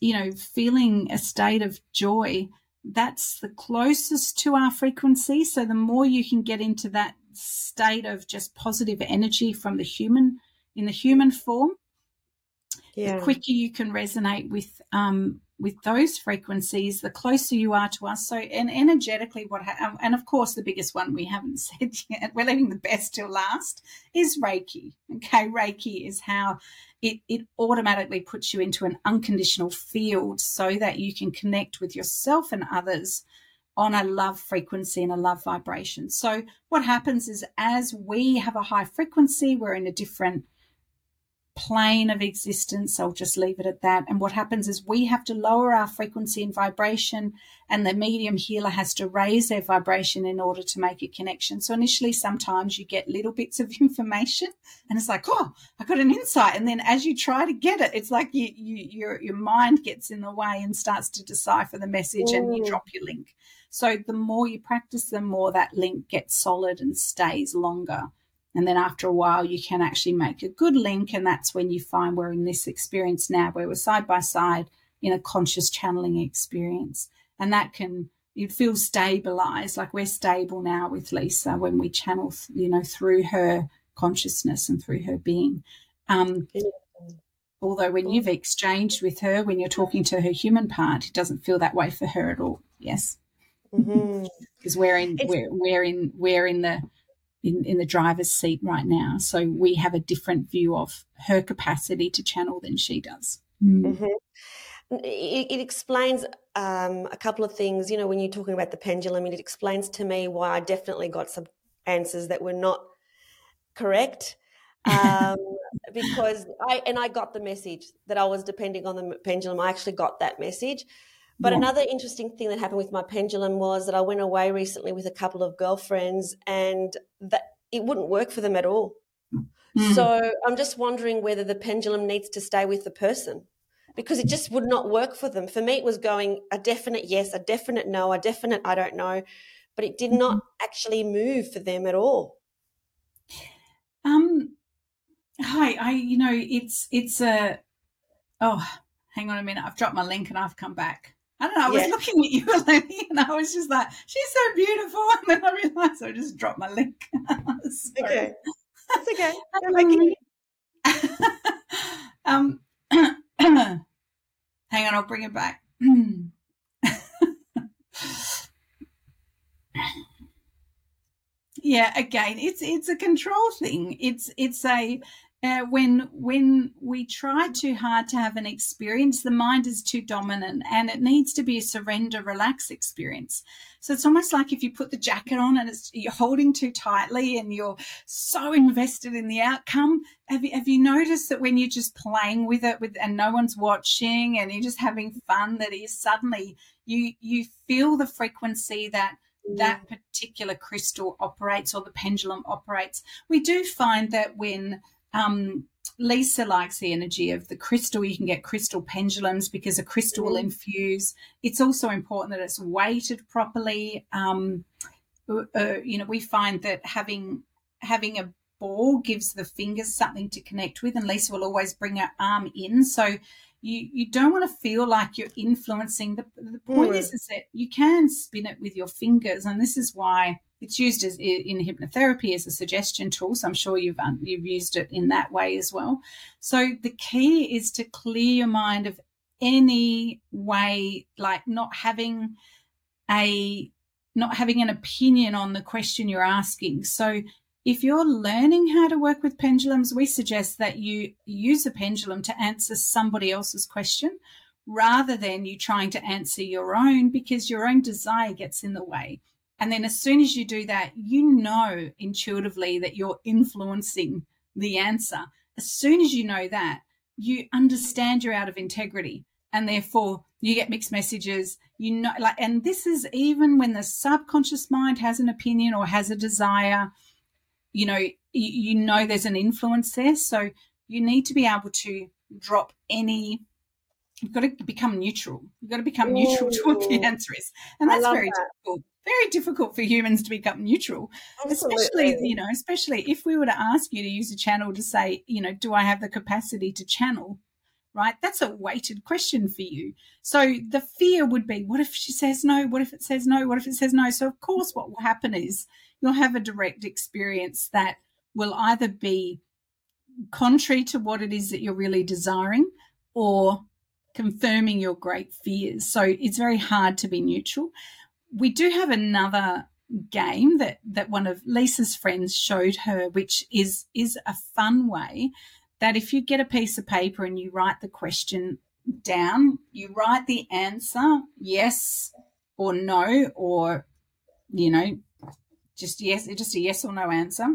you know, feeling a state of joy, that's the closest to our frequency. So the more you can get into that state of just positive energy from the human in the human form, yeah. the quicker you can resonate with um, with those frequencies, the closer you are to us. So, and energetically, what ha- um, and of course, the biggest one we haven't said yet, we're leaving the best till last, is Reiki. Okay, Reiki is how it it automatically puts you into an unconditional field so that you can connect with yourself and others on a love frequency and a love vibration. So, what happens is as we have a high frequency, we're in a different plane of existence. I'll just leave it at that. And what happens is we have to lower our frequency and vibration, and the medium healer has to raise their vibration in order to make a connection. So initially, sometimes you get little bits of information, and it's like, oh, I got an insight. And then as you try to get it, it's like you, you, your your mind gets in the way and starts to decipher the message, and you mm. drop your link. So the more you practice, the more that link gets solid and stays longer. And then after a while, you can actually make a good link. And that's when you find we're in this experience now where we're side by side in a conscious channeling experience. And that can, it feels stabilized, like we're stable now with Lisa when we channel, you know, through her consciousness and through her being. Um, although when you've exchanged with her, when you're talking to her human part, it doesn't feel that way for her at all. Yes because mm-hmm. we're in we're, we're in we're in the in, in the driver's seat right now so we have a different view of her capacity to channel than she does mm. mm-hmm. it, it, explains um, a couple of things you know when you're talking about the pendulum it explains to me why i definitely got some answers that were not correct um, because i and i got the message that i was depending on the pendulum i actually got that message but yeah. another interesting thing that happened with my pendulum was that I went away recently with a couple of girlfriends and that it wouldn't work for them at all. Mm. So I'm just wondering whether the pendulum needs to stay with the person because it just would not work for them. For me, it was going a definite yes, a definite no, a definite I don't know, but it did not mm-hmm. actually move for them at all. Um, hi, I, you know, it's, it's a, oh, hang on a minute. I've dropped my link and I've come back. I don't know. I was looking at you, Eleni, and I was just like, she's so beautiful. And then I realized I just dropped my link. okay. That's okay. um, um hang on, I'll bring it back. yeah, again, it's it's a control thing. It's it's a uh, when when we try too hard to have an experience, the mind is too dominant, and it needs to be a surrender, relax experience. So it's almost like if you put the jacket on and it's you're holding too tightly, and you're so invested in the outcome. Have you have you noticed that when you're just playing with it, with and no one's watching, and you're just having fun, that is suddenly you you feel the frequency that that particular crystal operates or the pendulum operates. We do find that when um, Lisa likes the energy of the crystal. You can get crystal pendulums because a crystal will mm. infuse. It's also important that it's weighted properly. Um, uh, you know, we find that having having a ball gives the fingers something to connect with, and Lisa will always bring her arm in. So you you don't want to feel like you're influencing. The, the point mm. is, is that you can spin it with your fingers, and this is why it's used as in hypnotherapy as a suggestion tool. So I'm sure you've um, you've used it in that way as well. So the key is to clear your mind of any way, like not having a not having an opinion on the question you're asking. So if you're learning how to work with pendulums, we suggest that you use a pendulum to answer somebody else's question rather than you trying to answer your own because your own desire gets in the way. And then as soon as you do that, you know intuitively that you're influencing the answer. As soon as you know that, you understand you're out of integrity and therefore you get mixed messages you know like and this is even when the subconscious mind has an opinion or has a desire you know you, you know there's an influence there so you need to be able to drop any you've got to become neutral you've got to become neutral to what the answer is and that's very that. difficult very difficult for humans to become neutral Absolutely. especially you know especially if we were to ask you to use a channel to say you know do i have the capacity to channel right? That's a weighted question for you. So the fear would be, what if she says no? What if it says no? What if it says no? So, of course, what will happen is you'll have a direct experience that will either be contrary to what it is that you're really desiring or confirming your great fears. So it's very hard to be neutral. We do have another game that that one of Lisa's friends showed her which is is a fun way that if you get a piece of paper and you write the question down, you write the answer yes or no, or, you know, just yes, just a yes or no answer.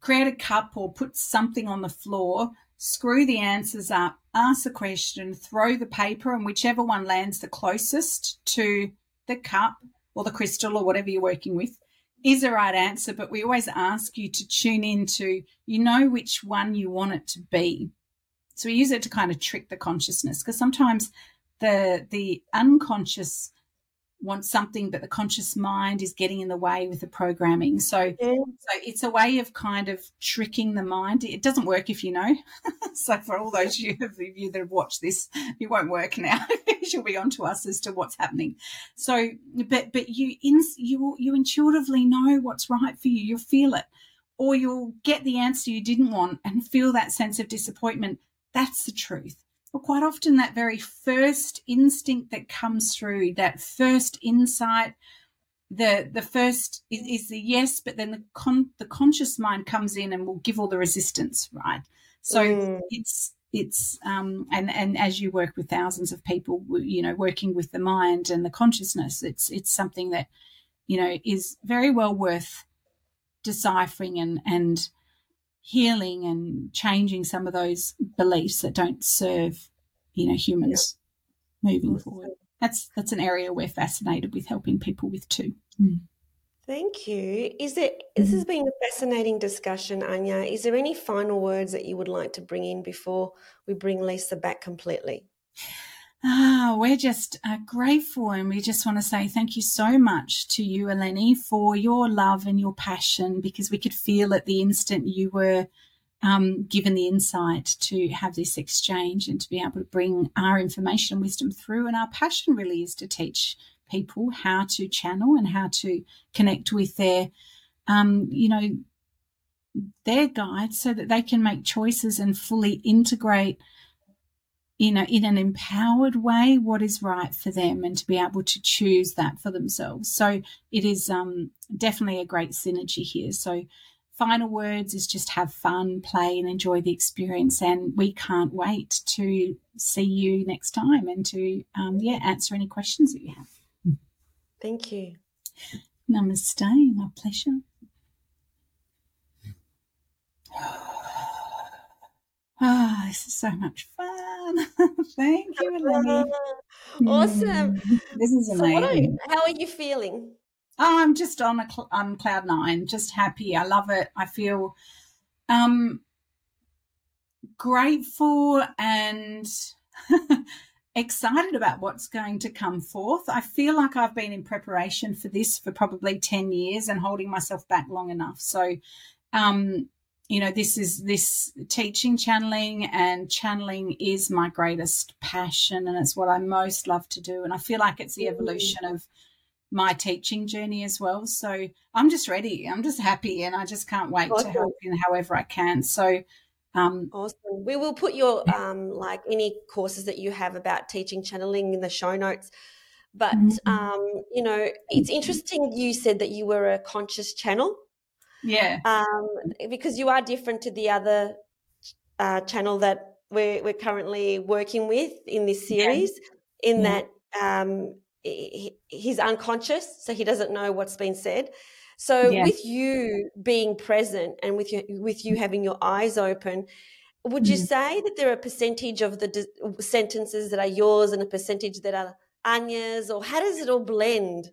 Create a cup or put something on the floor, screw the answers up, ask a question, throw the paper, and whichever one lands the closest to the cup or the crystal or whatever you're working with, is the right answer, but we always ask you to tune into, you know, which one you want it to be. So we use it to kind of trick the consciousness because sometimes the the unconscious want something, but the conscious mind is getting in the way with the programming. So, yeah. so it's a way of kind of tricking the mind. It doesn't work if you know. so for all those you, of you that have watched this, it won't work now. You'll be on to us as to what's happening. So, but but you in, you you intuitively know what's right for you. You'll feel it, or you'll get the answer you didn't want and feel that sense of disappointment. That's the truth but quite often that very first instinct that comes through, that first insight, the the first is, is the yes, but then the con, the conscious mind comes in and will give all the resistance, right? So mm. it's it's um, and and as you work with thousands of people, you know, working with the mind and the consciousness, it's it's something that you know is very well worth deciphering and and healing and changing some of those beliefs that don't serve, you know, humans yeah. moving forward. That's that's an area we're fascinated with helping people with too. Mm. Thank you. Is there this has mm. been a fascinating discussion, Anya. Is there any final words that you would like to bring in before we bring Lisa back completely? Ah, we're just uh, grateful and we just want to say thank you so much to you, Eleni, for your love and your passion because we could feel at the instant you were um, given the insight to have this exchange and to be able to bring our information and wisdom through. And our passion really is to teach people how to channel and how to connect with their, um, you know, their guides so that they can make choices and fully integrate in, a, in an empowered way what is right for them and to be able to choose that for themselves. So it is um, definitely a great synergy here. So final words is just have fun, play, and enjoy the experience. And we can't wait to see you next time and to um, yeah answer any questions that you have. Thank you. Namaste. My pleasure. Ah, oh, this is so much fun. Thank you, Eleni. Awesome. This is amazing. So how are you feeling? Oh, I'm just on a cl- on cloud nine, just happy. I love it. I feel um grateful and excited about what's going to come forth. I feel like I've been in preparation for this for probably 10 years and holding myself back long enough. So um, you know, this is this teaching channeling and channeling is my greatest passion and it's what I most love to do. And I feel like it's the evolution of my teaching journey as well. So I'm just ready. I'm just happy and I just can't wait awesome. to help in however I can. So um, awesome. We will put your um, like any courses that you have about teaching channeling in the show notes. But mm-hmm. um, you know, it's interesting. You said that you were a conscious channel. Yeah. Um, because you are different to the other uh, channel that we're we're currently working with in this series. Yeah. In yeah. that um, he, he's unconscious, so he doesn't know what's been said. So yes. with you being present and with you with you having your eyes open, would you mm. say that there are a percentage of the sentences that are yours and a percentage that are Anya's, or how does it all blend?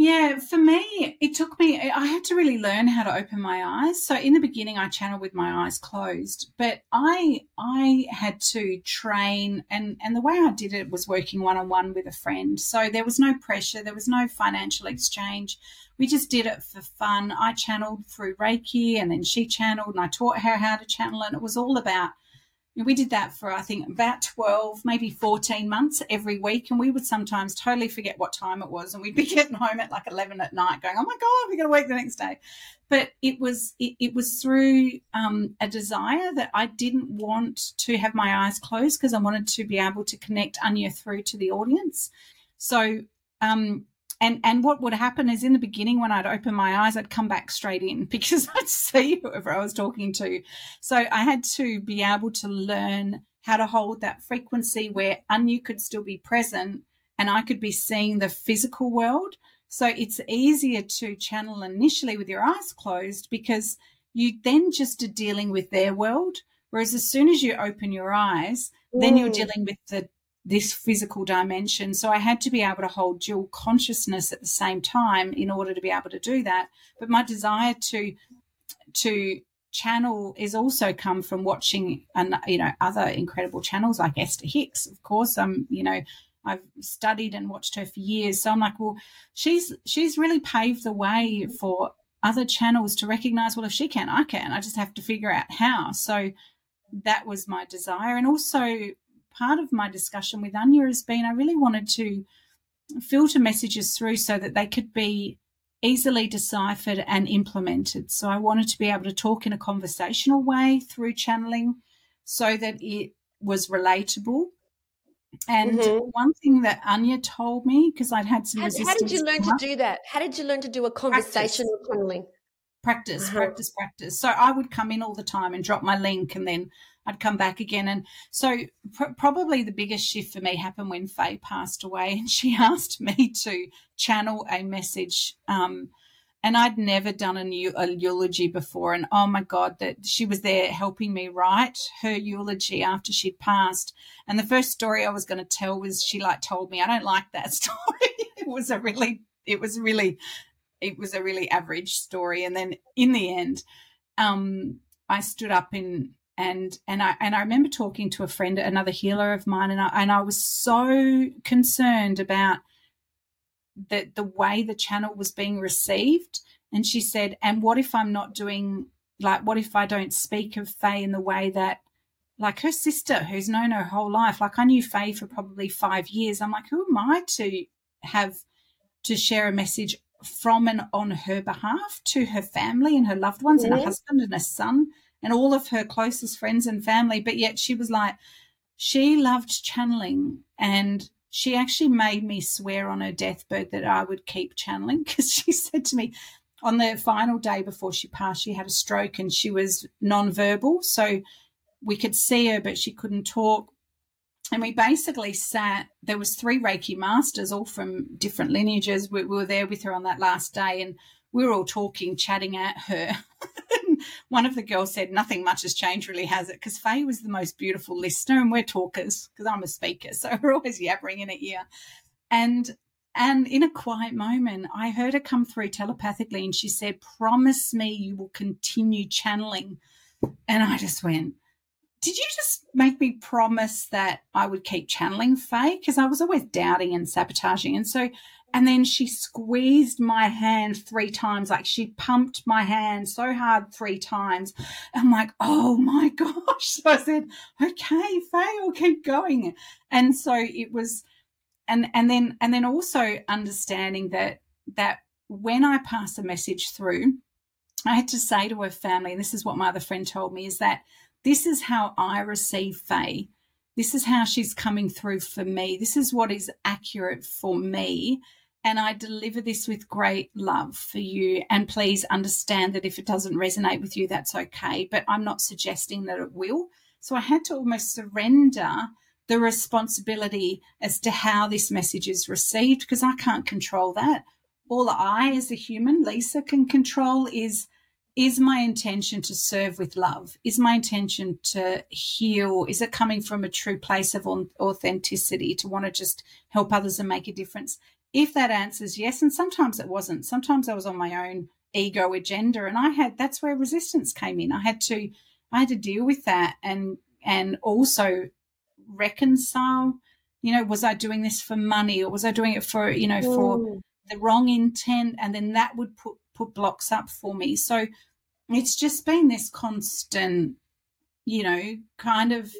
Yeah, for me, it took me, I had to really learn how to open my eyes. So in the beginning, I channeled with my eyes closed, but I, I had to train and, and the way I did it was working one on one with a friend. So there was no pressure. There was no financial exchange. We just did it for fun. I channeled through Reiki and then she channeled and I taught her how to channel. And it was all about we did that for, I think, about 12, maybe 14 months every week. And we would sometimes totally forget what time it was. And we'd be getting home at like 11 at night going, oh my God, we're going to work the next day. But it was, it, it was through um, a desire that I didn't want to have my eyes closed because I wanted to be able to connect Anya through to the audience. So um, and and what would happen is in the beginning when I'd open my eyes, I'd come back straight in because I'd see whoever I was talking to. So I had to be able to learn how to hold that frequency where Anya could still be present and I could be seeing the physical world. So it's easier to channel initially with your eyes closed because you then just are dealing with their world. Whereas as soon as you open your eyes, then you're mm. dealing with the this physical dimension. So I had to be able to hold dual consciousness at the same time in order to be able to do that. But my desire to to channel is also come from watching and you know other incredible channels like Esther Hicks, of course. Um, you know, I've studied and watched her for years. So I'm like, well, she's she's really paved the way for other channels to recognize, well, if she can, I can. I just have to figure out how. So that was my desire. And also part of my discussion with Anya has been I really wanted to filter messages through so that they could be easily deciphered and implemented. So I wanted to be able to talk in a conversational way through channeling so that it was relatable. And mm-hmm. one thing that Anya told me, because I'd had some how, resistance. How did you learn to do that? How did you learn to do a conversational practice. channeling? Practice, uh-huh. practice, practice. So I would come in all the time and drop my link and then I'd come back again. And so pr- probably the biggest shift for me happened when Faye passed away and she asked me to channel a message. Um, and I'd never done a, new, a eulogy before. And oh my God, that she was there helping me write her eulogy after she'd passed. And the first story I was going to tell was she like told me, I don't like that story. it was a really, it was really, it was a really average story. And then in the end, um, I stood up in and and I and I remember talking to a friend, another healer of mine, and I and I was so concerned about the the way the channel was being received. And she said, "And what if I'm not doing like what if I don't speak of Faye in the way that like her sister who's known her whole life, like I knew Faye for probably five years. I'm like, who am I to have to share a message from and on her behalf to her family and her loved ones and a mm-hmm. husband and a son?" And all of her closest friends and family. But yet she was like, she loved channeling and she actually made me swear on her deathbed that I would keep channeling because she said to me on the final day before she passed, she had a stroke and she was non-verbal. So we could see her, but she couldn't talk. And we basically sat, there was three Reiki masters, all from different lineages. We, we were there with her on that last day and we were all talking, chatting at her. one of the girls said, Nothing much has changed, really, has it? Because Faye was the most beautiful listener, and we're talkers because I'm a speaker. So we're always yabbering in her ear. And and in a quiet moment, I heard her come through telepathically and she said, Promise me you will continue channeling. And I just went, Did you just make me promise that I would keep channeling Faye? Because I was always doubting and sabotaging. And so And then she squeezed my hand three times, like she pumped my hand so hard three times. I'm like, oh my gosh. So I said, okay, Faye, we'll keep going. And so it was, and and then and then also understanding that that when I pass a message through, I had to say to her family, and this is what my other friend told me, is that this is how I receive Faye. This is how she's coming through for me. This is what is accurate for me. And I deliver this with great love for you. And please understand that if it doesn't resonate with you, that's okay. But I'm not suggesting that it will. So I had to almost surrender the responsibility as to how this message is received because I can't control that. All I, as a human, Lisa, can control is is my intention to serve with love? Is my intention to heal? Is it coming from a true place of authenticity to want to just help others and make a difference? If that answers yes, and sometimes it wasn't, sometimes I was on my own ego agenda, and I had that's where resistance came in. I had to I had to deal with that and and also reconcile. You know, was I doing this for money or was I doing it for you know for mm. the wrong intent? And then that would put put blocks up for me. So it's just been this constant, you know, kind of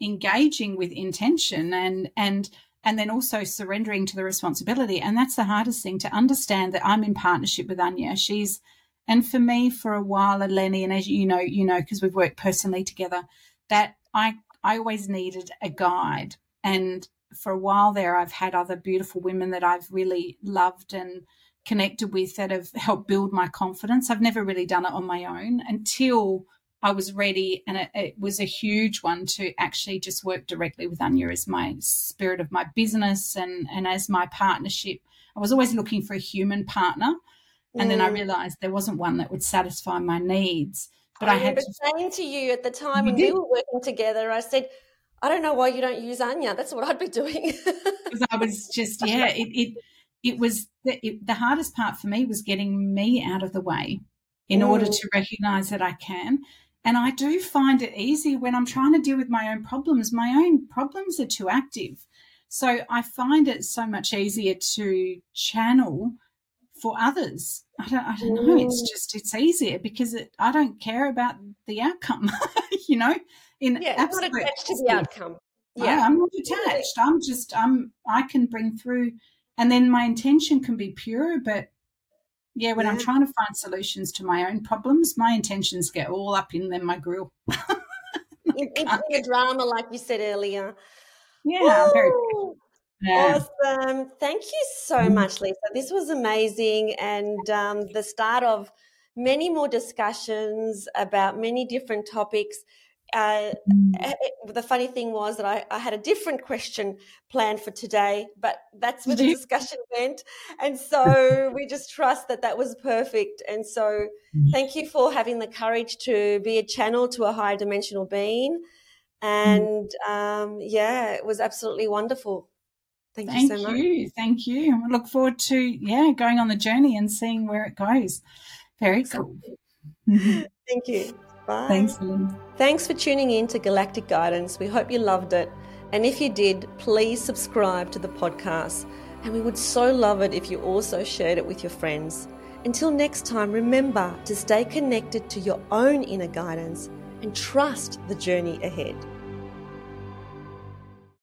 engaging with intention and and and then also surrendering to the responsibility. And that's the hardest thing to understand that I'm in partnership with Anya. She's and for me for a while, Eleni, and as you know, you know, because we've worked personally together, that I I always needed a guide. And for a while there I've had other beautiful women that I've really loved and connected with that have helped build my confidence. I've never really done it on my own until I was ready, and it, it, was a huge one to actually just work directly with Anya as my spirit of my business and and as my partnership. I was always looking for a human partner, and mm. then I mm. realized there wasn't one that would satisfy my needs. But I, I had to, saying to you at the time when did. we were working together, I said, "I don't know why you don't use Anya. That's what I'd be doing." Because I was just yeah, it, it it was the, it, the hardest part for me was getting me out of the way in mm. order to recognize that I can. And I do find it easy when I'm trying to deal with my own problems. My own problems are too active. So I find it so much easier to channel for others. I don't, I don't know. It's mm. just, it's easier because it, I don't care about the outcome, you know, in yeah, not attached to the outcome. Yeah. I, I'm not attached. I'm just, I'm, I can bring through and then my intention can be pure but yeah when yeah. i'm trying to find solutions to my own problems my intentions get all up in them my grill it's a drama like you said earlier yeah very yeah. Awesome. Thank you so mm. much, Lisa. This was amazing and um, the start of many more discussions about many different topics. Uh, mm. eh, eh, the funny thing was that I, I, had a different question planned for today, but that's where the discussion went. And so we just trust that that was perfect. And so mm. thank you for having the courage to be a channel to a higher dimensional being. Mm. And um, yeah, it was absolutely wonderful. Thank, thank you so much. You. Thank you. I look forward to, yeah, going on the journey and seeing where it goes. Very cool. thank you. Bye. Thanks, Lynn. Thanks for tuning in to Galactic Guidance. We hope you loved it. And if you did, please subscribe to the podcast. And we would so love it if you also shared it with your friends. Until next time, remember to stay connected to your own inner guidance and trust the journey ahead.